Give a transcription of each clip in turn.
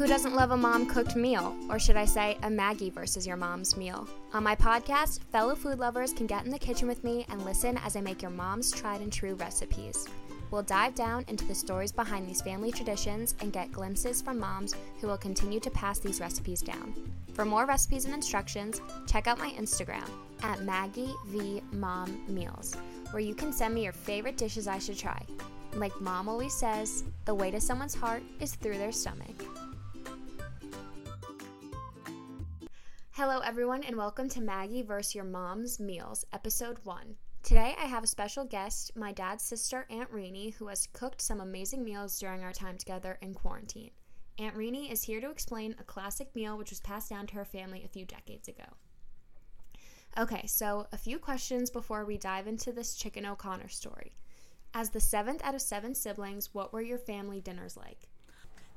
Who doesn't love a mom cooked meal? Or should I say, a Maggie versus your mom's meal? On my podcast, fellow food lovers can get in the kitchen with me and listen as I make your mom's tried and true recipes. We'll dive down into the stories behind these family traditions and get glimpses from moms who will continue to pass these recipes down. For more recipes and instructions, check out my Instagram at Maggie V Mom Meals, where you can send me your favorite dishes I should try. Like mom always says, the way to someone's heart is through their stomach. Hello, everyone, and welcome to Maggie vs. Your Mom's Meals, Episode 1. Today, I have a special guest, my dad's sister, Aunt Rainey, who has cooked some amazing meals during our time together in quarantine. Aunt Rainey is here to explain a classic meal which was passed down to her family a few decades ago. Okay, so a few questions before we dive into this Chicken O'Connor story. As the seventh out of seven siblings, what were your family dinners like?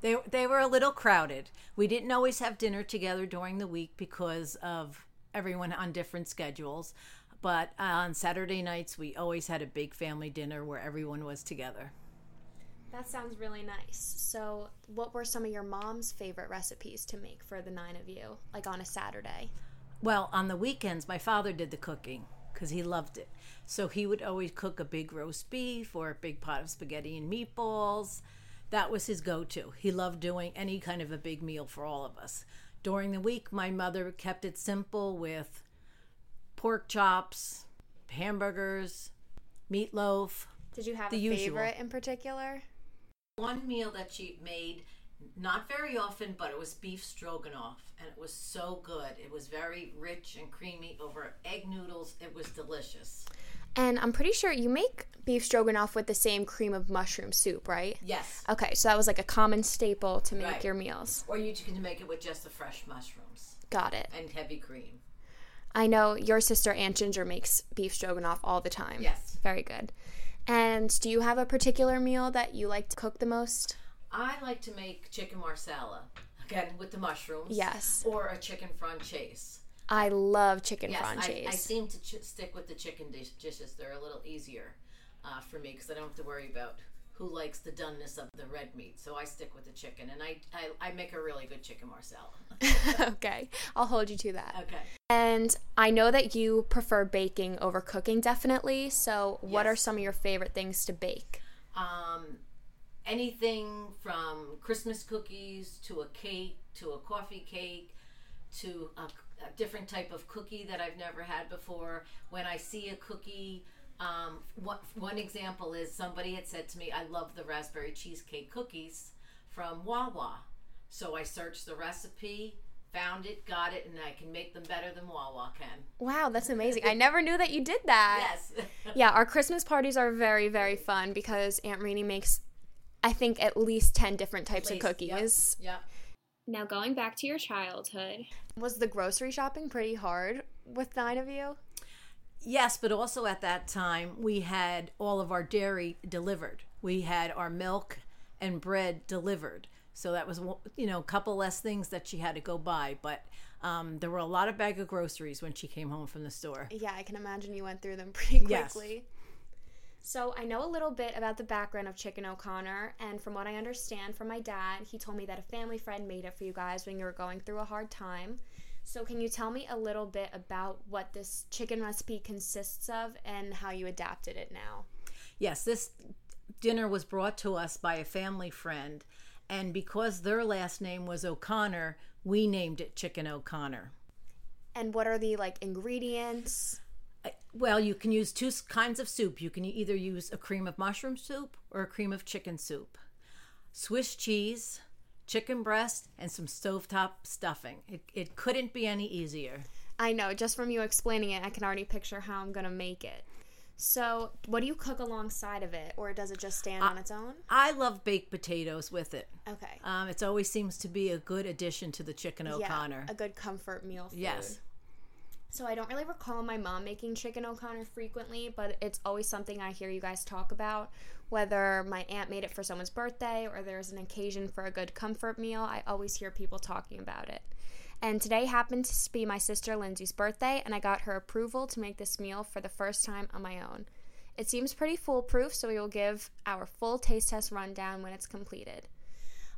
They, they were a little crowded. We didn't always have dinner together during the week because of everyone on different schedules. But on Saturday nights, we always had a big family dinner where everyone was together. That sounds really nice. So, what were some of your mom's favorite recipes to make for the nine of you, like on a Saturday? Well, on the weekends, my father did the cooking because he loved it. So he would always cook a big roast beef or a big pot of spaghetti and meatballs. That was his go to. He loved doing any kind of a big meal for all of us. During the week, my mother kept it simple with pork chops, hamburgers, meatloaf. Did you have The a usual. favorite in particular? One meal that she made, not very often, but it was beef stroganoff, and it was so good. It was very rich and creamy over egg noodles. It was delicious. And I'm pretty sure you make beef stroganoff with the same cream of mushroom soup, right? Yes. Okay, so that was like a common staple to make Right. your meals. Or you can make it with just the fresh mushrooms Got it. and heavy cream. I know your sister Aunt Ginger makes beef stroganoff all the time. Yes. Very good. And do you have a particular meal that you like to cook the most? I like to make chicken marsala, again with the mushrooms. Yes. Or a chicken francaise. I love chicken Yes, I. I seem to ch- stick with the chicken dish- dishes. They're a little easier uh, for me because I don't have to worry about who likes the doneness of the red meat. So I stick with the chicken, and I, I, I make a really good chicken marsala. okay, I'll hold you to that. okay. And I know that you prefer baking over cooking, definitely. So, what Yes. are some of your favorite things to bake? Um, anything from Christmas cookies to a cake to a coffee cake to a, a different type of cookie that I've never had before. When I see a cookie, um, one, one example is somebody had said to me, I love the raspberry cheesecake cookies from Wawa. So I searched the recipe, found it, got it, and I can make them better than Wawa can. Wow, that's amazing. I never knew that you did that. Yes. Yeah, our Christmas parties are very, very fun because Aunt Rainey makes, I think, at least 10 different types of Please, yep, cookies. Yep. Now, going back to your childhood, was the grocery shopping pretty hard with nine of you? Yes, but also at that time we had all of our dairy delivered. We had our milk and bread delivered. So that was you know a couple less things that she had to go buy, but um, there were a lot of bag of groceries when she came home from the store. Yeah, I can imagine you went through them pretty Yes. So, I know a little bit about the background of Chicken O'Connor, and from what I understand from my dad, he told me that a family friend made it for you guys when you were going through a hard time. So, can you tell me a little bit about what this chicken recipe consists of and how you adapted it now? Yes, this dinner was brought to us by a family friend, and because their last name was O'Connor, we named it Chicken O'Connor. And what are the like ingredients? Well, you can use two kinds of soup. You can either use a cream of mushroom soup or a cream of chicken soup. Swiss cheese, chicken breast, and some stovetop stuffing. It, it couldn't be any easier. I know, just from you explaining it, I can already picture how I'm gonna make it. So, what do you cook alongside of it, or does it just stand on its own? I love baked potatoes with it. Okay. Um, it always seems to be a good addition to the chicken O'Connor. Yeah, a good comfort meal food. Yes. So I don't really recall my mom making chicken O'Connor frequently, but it's always something I hear you guys talk about. Whether my aunt made it for someone's birthday or there's an occasion for a good comfort meal, I always hear people talking about it. And today happened to be my sister Lindsay's birthday, and I got her approval to make this meal for the first time on my own. It seems pretty foolproof, so we will give our full taste test rundown when it's completed.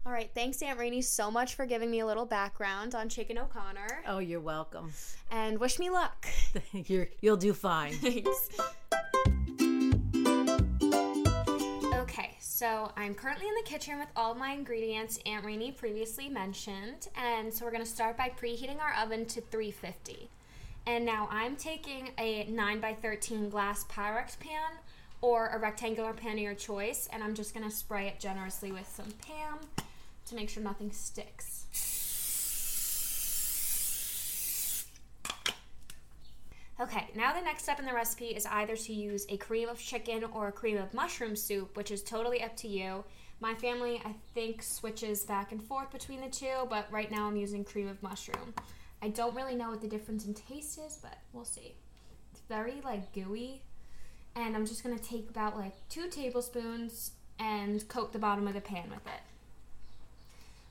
All right, thanks Aunt Rainey so much for giving me a little background on Chicken O'Connor. Oh, you're welcome. And wish me luck. you're, you'll do fine. Thanks. Okay, so I'm currently in the kitchen with all my ingredients Aunt Rainey previously mentioned, and so we're gonna start by preheating our oven to 350. And now I'm taking a 9 by 13 glass Pyrex pan or a rectangular pan of your choice, and I'm just gonna spray it generously with some Pam to make sure nothing sticks. Okay, now the next step in the recipe is either to use a cream of chicken or a cream of mushroom soup, which is totally up to you. My family, I think, switches back and forth between the two, but right now I'm using cream of mushroom. I don't really know what the difference in taste is, but we'll see. It's very like gooey, and I'm just gonna take about like two tablespoons and coat the bottom of the pan with it.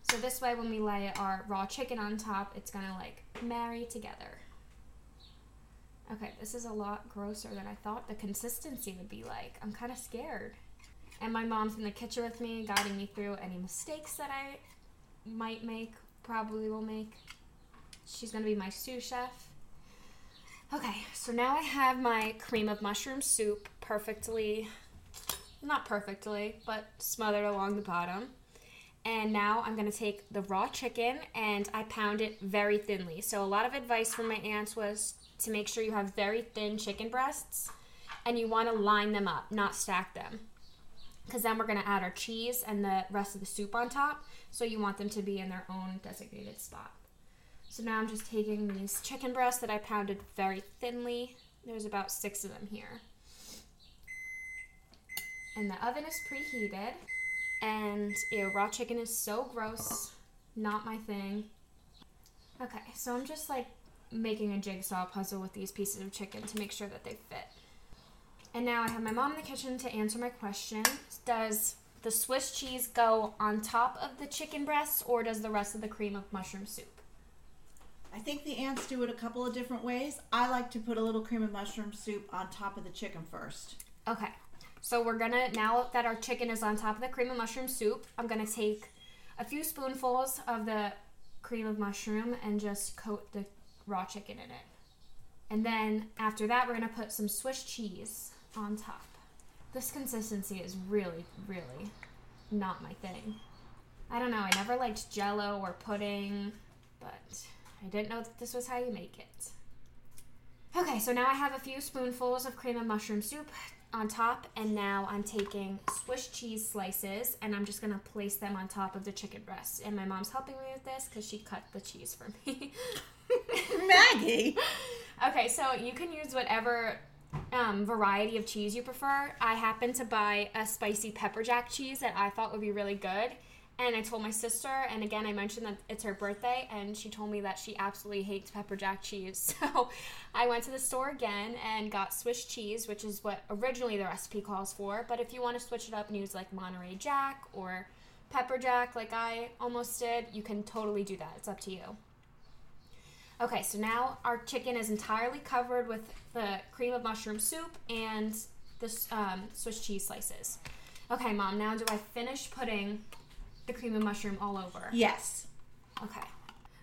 So this way, when we lay our raw chicken on top, it's gonna like marry together. Okay, this is a lot grosser than I thought the consistency would be like. I'm kind of scared. And my mom's in the kitchen with me, guiding me through any mistakes that I might make, probably will make. She's gonna be my sous chef. Okay, so now I have my cream of mushroom soup perfectly, not perfectly, but smothered along the bottom. And now I'm gonna take the raw chicken and I pound it very thinly. So a lot of advice from my aunts was to make sure you have very thin chicken breasts and you want to line them up, not stack them. Because then we're to add our cheese and the rest of the soup on top. So you want them to be in their own designated spot. So now I'm just taking these chicken breasts that I pounded very thinly. There's about six of them here. And the oven is preheated. And ew, raw chicken is so gross. Not my thing. Okay, so I'm just like making a jigsaw puzzle with these pieces of chicken to make sure that they fit. And now I have my mom in the kitchen to answer my question. Does the Swiss cheese go on top of the chicken breasts or does the rest of the cream of mushroom soup? I think the aunts do it a couple of different ways. I like to put a little cream of mushroom soup on top of the chicken first. Okay. So we're gonna, now that our chicken is on top of the cream of mushroom soup, I'm gonna take a few spoonfuls of the cream of mushroom and just coat the raw chicken in it. And then after that, we're gonna put some Swiss cheese on top. This consistency is really, really not my thing. I don't know, I never liked jello or pudding, but I didn't know that this was how you make it. Okay, so now I have a few spoonfuls of cream of mushroom soup on top, and now I'm taking Swiss cheese slices and I'm just gonna place them on top of the chicken breast. And my mom's helping me with this because she cut the cheese for me. Maggie! okay, so you can use whatever um, variety of cheese you prefer. I happen to buy a spicy pepper jack cheese that I thought would be really good. And I told my sister, and again, I mentioned that it's her birthday, and she told me that she absolutely hates pepper jack cheese. So I went to the store again and got Swiss cheese, which is what originally the recipe calls for. But if you want to switch it up and use like Monterey Jack or pepper jack, like I almost did, you can totally do that. It's up to you. Okay, so now our chicken is entirely covered with the cream of mushroom soup and the um, Swiss cheese slices. Okay, mom, now do I finish putting the cream of mushroom all over? Yes. Okay.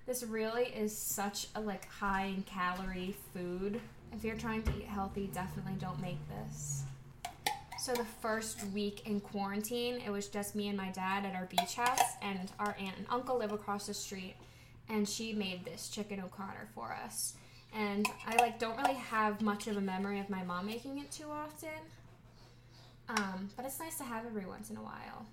This really is such a like high in calorie food. If you're trying to eat healthy, definitely don't make this. So the first week in quarantine, it was just me and my dad at our beach house, and our aunt and uncle live across the street and she made this chicken O'Connor for us. And I like don't really have much of a memory of my mom making it too often. Um, but it's nice to have every once in a while.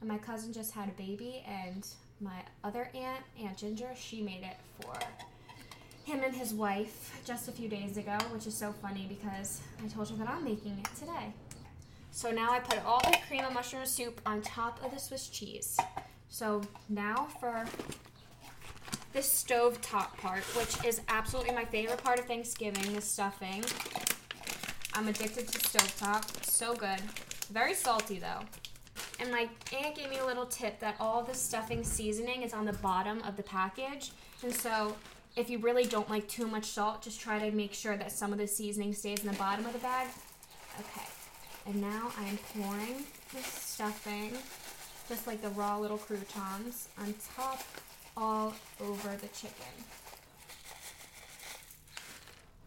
And my cousin just had a baby, and my other aunt, Aunt Ginger, she made it for him and his wife just a few days ago, which is so funny because I told her that I'm making it today. So now I put all the cream of mushroom soup on top of the Swiss cheese. So now for this stove top part, which is absolutely my favorite part of Thanksgiving, the stuffing. I'm addicted to stovetop. so good. Very salty though. And my aunt gave me a little tip that all the stuffing seasoning is on the bottom of the package. And so if you really don't like too much salt, just try to make sure that some of the seasoning stays in the bottom of the bag. Okay. And now I am pouring the stuffing just like the raw little croutons on top all over the chicken.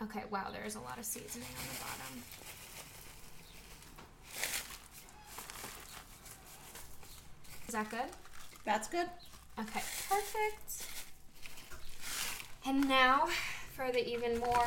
Okay, wow, there's a lot of seasoning on the bottom. Is that good? That's good. Okay, perfect. And now for the even more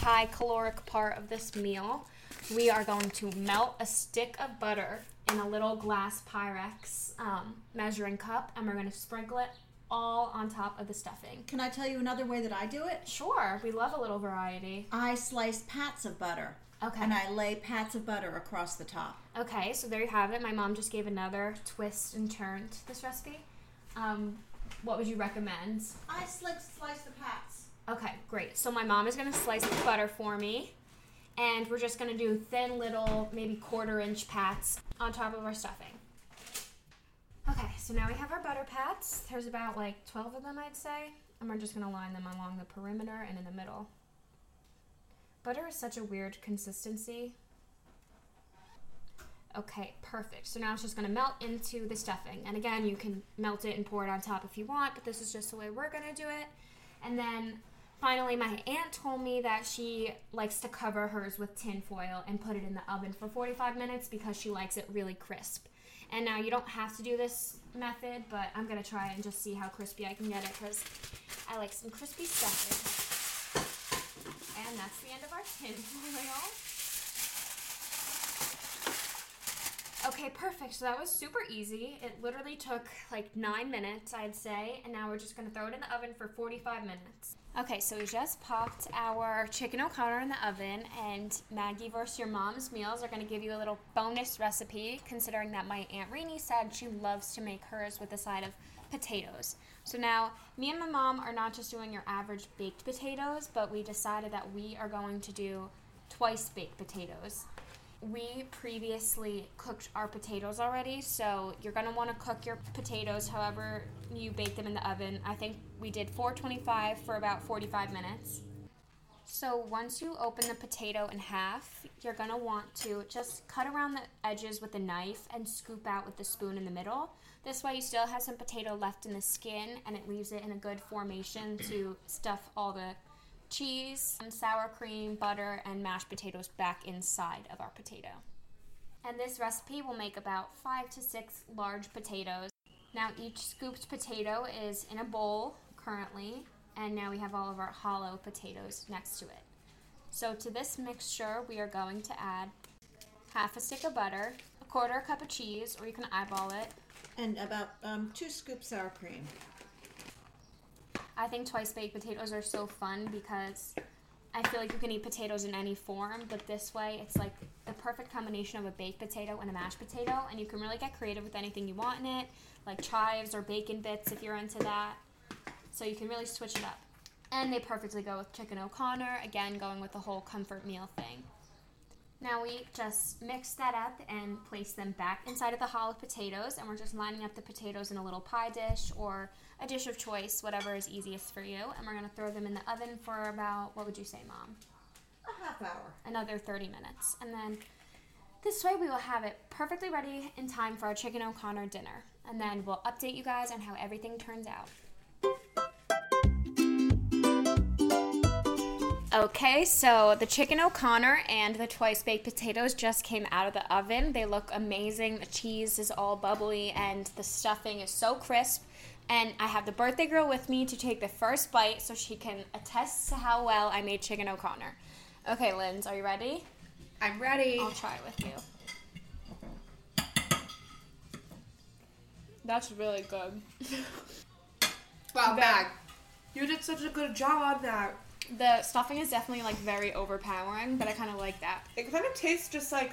high caloric part of this meal, we are going to melt a stick of butter in a little glass Pyrex um, measuring cup, and we're going to sprinkle it all on top of the stuffing. Can I tell you another way that I do it? Sure, we love a little variety. I slice pats of butter. Okay. And I lay pats of butter across the top. Okay, so there you have it. My mom just gave another twist and turn to this recipe. Um, what would you recommend? I slice, slice the pats. Okay, great. So my mom is gonna slice the butter for me, and we're just gonna do thin little, maybe quarter inch pats on top of our stuffing. Okay, so now we have our butter pats. There's about like 12 of them, I'd say, and we're just gonna line them along the perimeter and in the middle. Butter is such a weird consistency. Okay, perfect. So now it's just gonna melt into the stuffing. And again, you can melt it and pour it on top if you want, but this is just the way we're gonna do it. And then finally, my aunt told me that she likes to cover hers with tin foil and put it in the oven for 45 minutes because she likes it really crisp. And now you don't have to do this method, but I'm gonna try it and just see how crispy I can get it because I like some crispy stuffing. And that's the end of our tin foil. Okay, perfect. So that was super easy. It literally took like nine minutes, I'd say, and now we're just gonna throw it in the oven for 45 minutes. Okay, so we just popped our chicken O'Connor in the oven, and Maggie versus your mom's meals are gonna give you a little bonus recipe, considering that my Aunt Rainey said she loves to make hers with a side of potatoes. So now, me and my mom are not just doing your average baked potatoes, but we decided that we are going to do twice baked potatoes we previously cooked our potatoes already, so you're gonna want to cook your potatoes however you bake them in the oven. I think we did 425 for about 45 minutes. So once you open the potato in half, you're gonna want to just cut around the edges with a knife and scoop out with the spoon in the middle. This way you still have some potato left in the skin and it leaves it in a good formation to stuff all the cheese, sour cream, butter, and mashed potatoes back inside of our potato. And this recipe will make about five to six large potatoes. Now each scooped potato is in a bowl currently, and now we have all of our hollow potatoes next to it. So to this mixture, we are going to add half a stick of butter, a quarter cup of cheese, or you can eyeball it, And about um, two scoops sour cream. I think twice baked potatoes are so fun because I feel like you can eat potatoes in any form, but this way it's like the perfect combination of a baked potato and a mashed potato, and you can really get creative with anything you want in it, like chives or bacon bits if you're into that. So you can really switch it up. And they perfectly go with chicken O'Connor, again, going with the whole comfort meal thing. Now we just mix that up and place them back inside of the hollow potatoes, and we're just lining up the potatoes in a little pie dish or a dish of choice, whatever is easiest for you. And we're gonna throw them in the oven for about, what would you say, Mom? A half hour. Another 30 minutes. And then this way we will have it perfectly ready in time for our chicken O'Connor dinner. And then we'll update you guys on how everything turns out. Okay, so the chicken O'Connor and the twice baked potatoes just came out of the oven. They look amazing. The cheese is all bubbly and the stuffing is so crisp. And I have the birthday girl with me to take the first bite so she can attest to how well I made chicken O'Connor. Okay, Linz, are you ready? I'm ready. I'll try it with you. That's really good. Wow, Mag, you did such a good job on that. The stuffing is definitely like very overpowering, but I kind of like that. It kind of tastes just like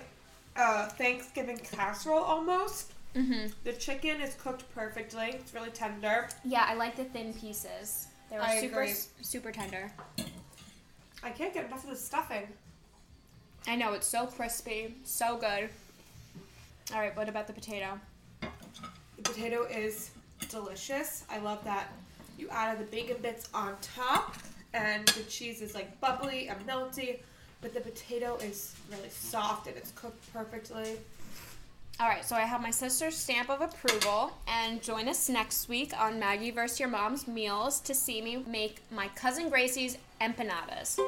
uh, Thanksgiving casserole almost. Mm-hmm. The chicken is cooked perfectly. It's really tender. Yeah, I like the thin pieces. They were I super agree. super tender. I can't get enough of the stuffing. I know it's so crispy, so good. All right, what about the potato? The potato is delicious. I love that you added the bacon bits on top, and the cheese is like bubbly and melty, but the potato is really soft and it's cooked perfectly. All right, so I have my sister's stamp of approval, and join us next week on Maggie vs. Your Mom's Meals to see me make my cousin Gracie's empanadas.